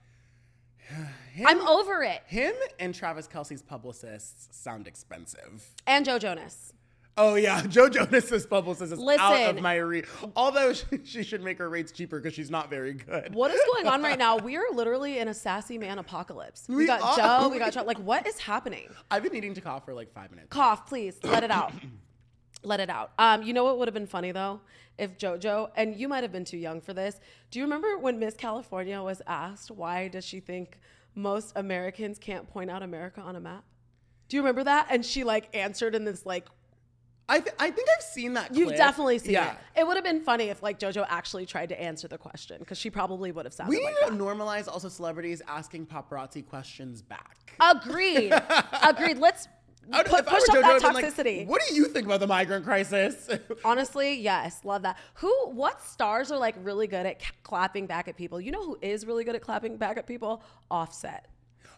Him, I'm over it. him and Travis Kelce's publicists sound expensive. And Joe Jonas. Oh yeah, Joe Jonas's publicist is out Listen. of my reach. Although she, she should make her rates cheaper because she's not very good. What is going on right now? We are literally in a sassy man apocalypse. We, We got are. Joe, we got Joe. Like, what is happening? I've been needing to cough for like five minutes. Cough, please. Let it out. Let it out. Um, you know what would have been funny though? If JoJo, and you might have been too young for this. Do you remember when Miss California was asked why does she think most Americans can't point out America on a map? Do you remember that? And she like answered in this like I, th- I think I've seen that. You've definitely seen yeah. it. It would have been funny if like JoJo actually tried to answer the question because she probably would have sounded We like need that. to normalize also celebrities asking paparazzi questions back. Agreed. Agreed. Let's I'd- put, push up JoJo, that I'd like, toxicity. what do you think about the migrant crisis? Honestly, yes, love that. Who, what stars are like really good at c- clapping back at people? You know who is really good at clapping back at people? Offset.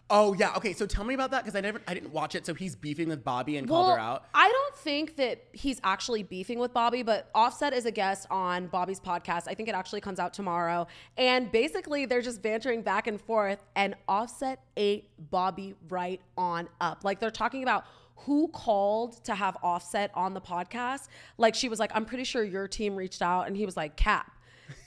Oh yeah, okay. So tell me about that because I never, I didn't watch it. So he's beefing with Bobby and called her out. I don't think that he's actually beefing with Bobby, but Offset is a guest on Bobby's podcast. I think it actually comes out tomorrow. And basically, they're just bantering back and forth, and Offset ate Bobby right on up. Like, they're talking about who called to have Offset on the podcast. Like, she was like, I'm pretty sure your team reached out, and he was like, Cap.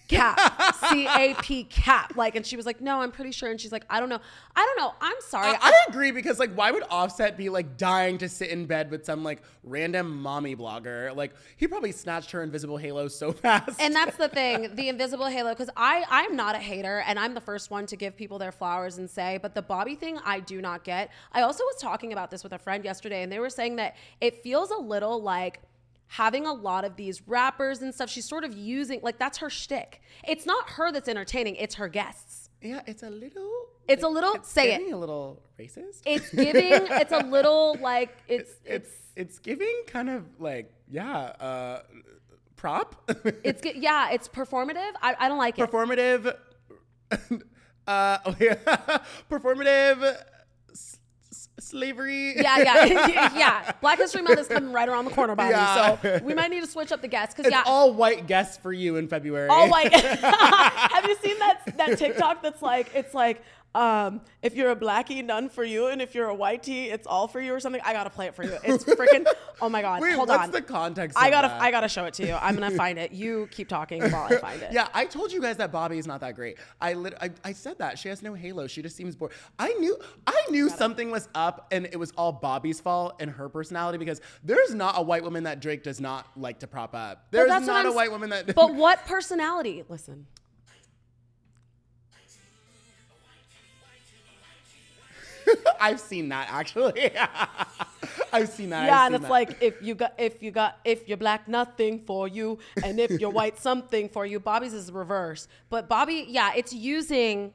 Cap, C A P cap. Like, and she was like, no, I'm pretty sure. And she's like, I don't know. I don't know. I'm sorry. I, I agree because like why would Offset be like dying to sit in bed with some like random mommy blogger? Like he probably snatched her invisible halo so fast. and that's the thing the invisible halo because i i'm not a hater and i'm the first one to give people their flowers and say but the bobby thing i do not get i also was talking about this with a friend yesterday and they were saying that it feels a little like having a lot of these rappers and stuff she's sort of using like that's her shtick it's not her that's entertaining it's her guests yeah, it's a little. It's a little- It's say it. A little racist. it's giving it's a little like it's it's it's giving kind of like yeah uh prop it's yeah it's performative i, I don't like it performative uh oh yeah performative slavery Yeah, yeah, yeah. Black History Month is coming right around the corner, Bobby. Yeah. So we might need to switch up the guests because yeah, all white guests for you in February all white. Have you seen that that TikTok that's like it's like um, if you're a blackie, none for you, and if you're a whitey, it's all for you or something. I gotta play it for you. It's freaking. Oh my god! Wait, Hold what's on. the context I of gotta that? I gotta show it to you. I'm gonna find it. You keep talking while I find it. Yeah, I told you guys that Bobby is not that great. I, lit- I I said that she has no halo. She just seems bored. I knew I knew something was up, and it was all Bobby's fault and her personality because there's not a white woman that Drake does not like to prop up. There's not a white woman that. But what personality? Listen, I've seen that actually. I've seen that. Yeah, and it's that. like if you got if you got if you're black, nothing for you, and if you're white, something for you. Bobby's is reverse, but Bobby, yeah, it's using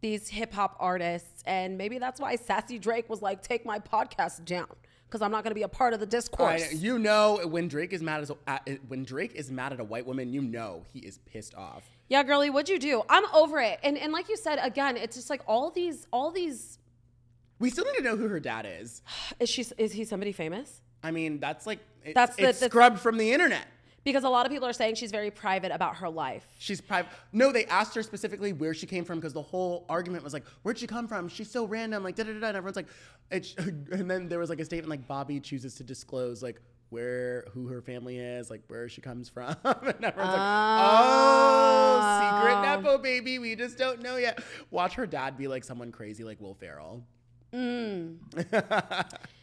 these hip hop artists, and maybe that's why Sassy Drake was like, "Take my podcast down." Because I'm not going to be a part of the discourse. know- you know when Drake is mad as at, when Drake is mad at a white woman, you know he is pissed off. Yeah, girly, what'd you do? I'm over it. And and like you said, again, it's just like all these all these We still need to know who her dad is. is she is he somebody famous? I mean, that's like it's, That's the- it's the- scrubbed from the internet. Because a lot of people are saying she's very private about her life. She's private. No, they asked her specifically where she came from because the whole argument was like, "Where'd she come from? She's so random." Like da da da. And everyone's like, it's, and then there was like a statement like Bobby chooses to disclose like where who her family is, like where she comes from, and everyone's like, "Oh, secret Oh. nepo baby. We just don't know yet." Watch her dad be like someone crazy like Will Ferrell.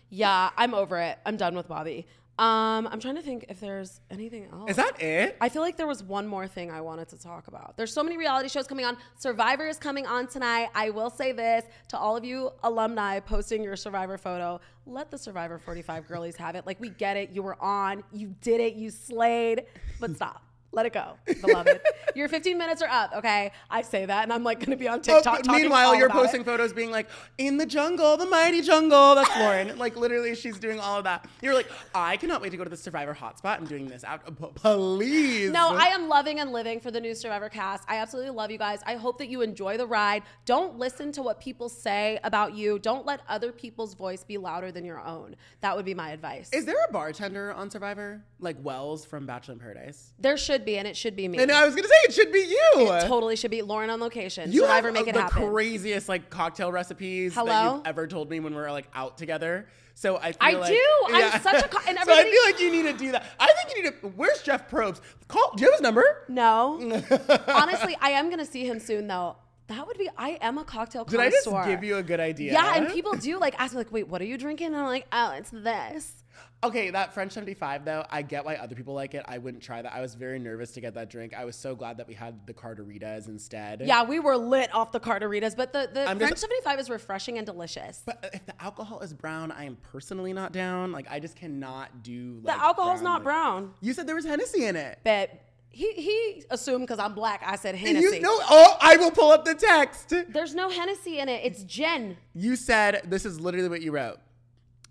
Yeah, I'm over it. I'm done with Bobby. Um, I'm trying to think if there's anything else. Is that it? I feel like there was one more thing I wanted to talk about. There's so many reality shows coming on. Survivor is coming on tonight. I will say this to all of you alumni posting your Survivor photo. Let the Survivor 45 girlies have it. Like, we get it. You were on. You did it. You slayed. But stop. Let it go, beloved. Your 15 minutes are up, okay? I say that, and I'm like gonna be on Oh, TikTok. talking meanwhile, you're about it. posting photos being like, in the jungle, the mighty jungle. That's Lauren. like, literally, she's doing all of that. You're like, I cannot wait to go to the Survivor hotspot. I'm doing this out. Please. No, I am loving and living for the new Survivor cast. I absolutely love you guys. I hope that you enjoy the ride. Don't listen to what people say about you. Don't let other people's voice be louder than your own. That would be my advice. Is there a bartender on Survivor? Like Wells from Bachelor in Paradise? there should be, and it should be me. And I was to say, it should be you. it totally should be Lauren on location. you Survivor, have make it the happen. craziest like cocktail recipes that Hello? you've ever told me when we were like out together. So I feel I like, do. I'm such a co- and so I feel like you need to do that. I think you need to. Where's Jeff Probst? Call. Do you have his number? no, honestly, I am gonna see him soon though. That would be. I am a cocktail Did I just connoisseur. give you a good idea? Yeah, and people do like ask me like, "Wait, what are you drinking?" And I'm like, "Oh, it's this." Okay, that French 75 though, I get why other people like it. I wouldn't try that. I was very nervous to get that drink. I was so glad that we had the Carteritas instead. Yeah, we were lit off the Carteritas, but the, the I'm French just- 75 is refreshing and delicious. But uh, if the alcohol is brown, I am personally not down. Like I just cannot do. the Like, alcohol's not like- brown. You said there was Hennessy in it. But he he assumed because I'm black, I said And Hennessy. you know, oh, I will pull up the text. There's no Hennessy in it. It's gin. You said this is literally what you wrote.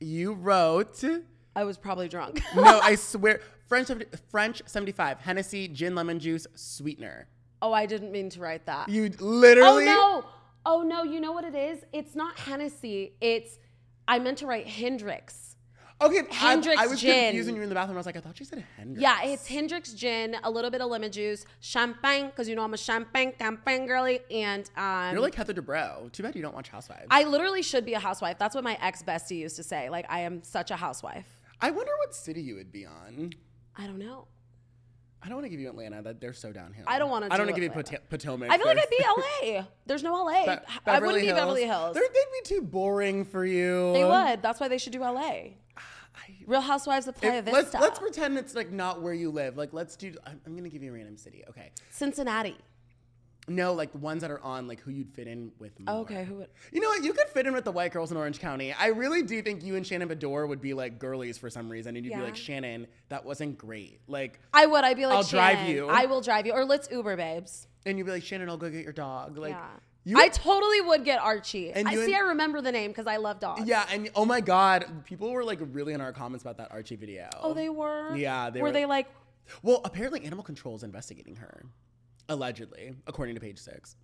You wrote. I was probably drunk. No, I swear. French French 75 Hennessy gin lemon juice sweetener. oh, I didn't mean to write that. You literally. oh no. Oh no, you know what it is? It's not Hennessy. It's I meant to write Hendrick's. Okay, Hendrick's I was gin. confusing you in the bathroom. I was like, I thought you said Hendrick's. Yeah, it's Hendrick's gin, a little bit of lemon juice, champagne, because you know I'm a champagne champagne girly, and um, You're like Heather Dubrow. Too bad you don't watch Housewives. I literally should be a housewife. That's what my ex bestie used to say. Like I am such a housewife. I wonder what city you would be on. I don't know. I don't want to give you Atlanta. That they're so downhill. I don't wanna I don't want to give you. Pot- Potomac. I feel like I'd be LA. There's no LA. Be- I wouldn't be Beverly Hills. They're- They'd be too boring for you. They would. That's why they should do LA. Ah, Real Housewives of Playa If- Vista. let's let's pretend it's like not where you live. Like let's do. I'm, I'm gonna give you a random city. Okay. Cincinnati. No, like the ones that are on like who you'd fit in with. More. Okay, who would? You know what? You could fit in with the white girls in Orange County. I really do think you and Shannon Beador would be like girlies for some reason, and you'd be Yeah. like Shannon. That wasn't great. Like, I would. I'd be like, I'll drive Shannon, you. I will drive you. Or let's Uber, babes. and you'd be like Shannon. I'll go get your dog. Like, yeah. you. I totally would get Archie. And I you see. and- I remember the name because I love dogs. yeah, and oh my god, people were like really in our comments about that Archie video. Oh, they were. Yeah, they were. were- they like? Well, apparently Animal Control is investigating her, allegedly, according to Page Six.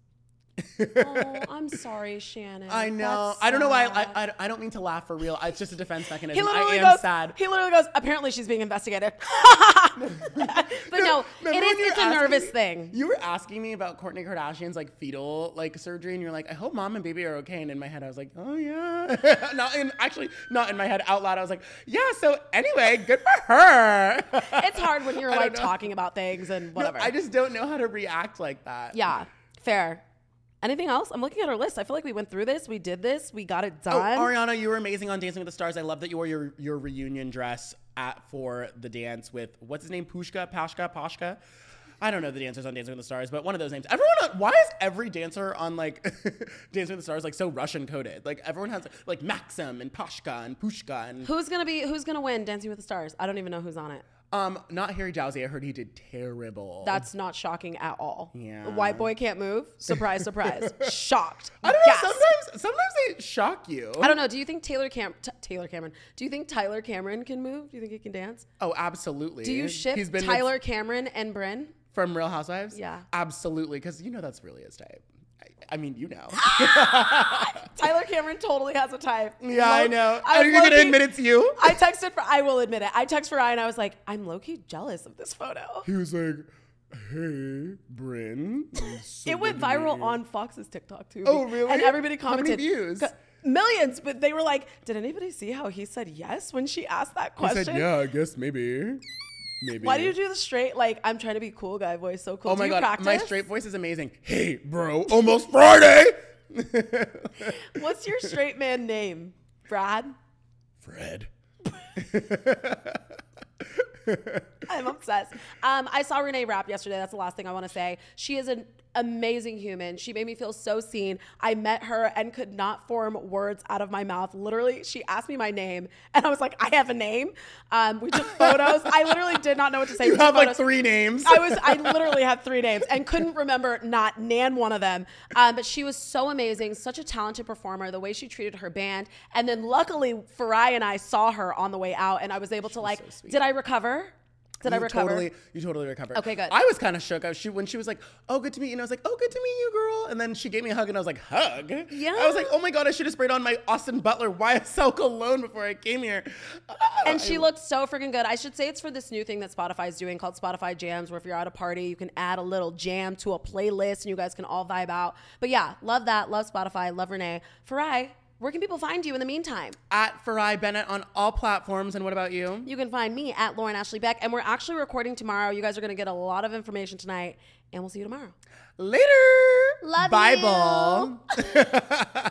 Oh, I'm sorry, Shannon. I know. That's I don't know why. I. I, I don't mean to laugh for real. It's just a defense mechanism. He mechanism. literally I am goes. sad. He literally goes. Apparently, she's being investigated. but no, Remember it when is. you It's were a nervous me- thing. You were asking me about Kourtney Kardashian's like fetal like surgery, and you're like, I hope mom and baby are okay. And in my head, I was like, Oh yeah. not in actually not in my head out loud. I was like, Yeah. So anyway, good for her. It's hard when you're like talking about things and No, whatever. I just don't know how to react like that. yeah, fair. Anything else? I'm looking at our list. I feel like we went through this. We did this. We got it Oh, done. Ariana, you were amazing on Dancing with the Stars. I love that you wore your your reunion dress at for the dance with what's his name, Pushka, Pashka, Pashka. I don't know the dancers on Dancing with the Stars, but one of those names. Everyone, why is every dancer on like Dancing with the Stars like so Russian coded? Like everyone has like Maxim and Pashka and Pushka and Who's gonna be? Who's gonna win Dancing with the Stars? I don't even know who's on it. Um not Harry Jowsey. I heard he did terrible. That's not shocking at all. Yeah. White boy can't move. Surprise, surprise. Shocked. I don't know. Sometimes sometimes they shock you. I don't know. Do you think Taylor Cam T- Taylor Cameron? Do you think Tyler Cameron can move? Do you think he can dance? Oh, absolutely. Do you ship He's been with- Tyler Cameron and Bryn? from Real Housewives? Yeah. absolutely. Because you know that's really his type. I, mean, you know. Tyler Cameron totally has a type. yeah, I know. I Are you gonna low-key- admit it's you? I texted for. I will admit it. I texted for Ryan. And I was like, I'm low key jealous of this photo. He was like, "Hey, Bryn." It went viral on Fox's TikTok too. Oh, really? And everybody How many commented. views? Millions, but they were like, "Did anybody see how he said yes when she asked that He question?" said, "Yeah, I guess maybe, maybe." Why do you do the straight like I'm trying to be cool guy voice? So cool. Oh Do my god, practice? my straight voice is amazing. Hey, bro, almost Friday. What's your straight man name? Brad. Fred. I'm obsessed. Um, I saw Renee Rapp yesterday. That's the last thing I want to say. She is an amazing human. She made me feel so seen. I met her and could not form words out of my mouth. Literally, she asked me my name, and I was like, "I have a name." Um, we took photos. I literally did not know what to say. You have like three names. I was I literally had three names and couldn't remember not nan one of them. Um, but she was so amazing, such a talented performer. The way she treated her band, and then luckily Farai and I saw her on the way out, and I was able to like, so did I recover? Did I recover? Totally, you totally recovered. Okay, good. I was kind of shook. I was, she when she was like, "Oh, good to meet you," and I was like, "Oh, good to meet you, girl." And then she gave me a hug, and I was like, "Hug?" Yeah. I was like, "Oh my god, I should have sprayed on my Austin Butler YSL cologne before I came here." And she I- looked so freaking good. I should say it's for this new thing that Spotify's doing called Spotify Jams, where if you're at a party, you can add a little jam to a playlist and you guys can all vibe out. But yeah, love that. Love Spotify. Love Renee. Farai, where can people find you in the meantime? at Farai Bennett on all platforms. And what about you? You can find me at Lauren Ashley Beck. And we're actually recording tomorrow. You guys are going to get a lot of information tonight. And we'll see you tomorrow. Later. Love you. Bible.